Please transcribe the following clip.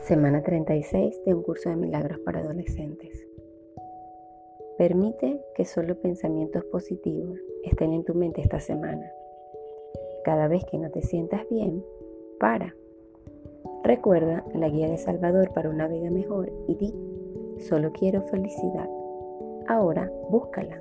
Semana 36 de un curso de milagros para adolescentes. Permite que solo pensamientos positivos estén en tu mente esta semana. Cada vez que no te sientas bien, para. Recuerda la guía de Salvador para una vida mejor y di, solo quiero felicidad. Ahora búscala.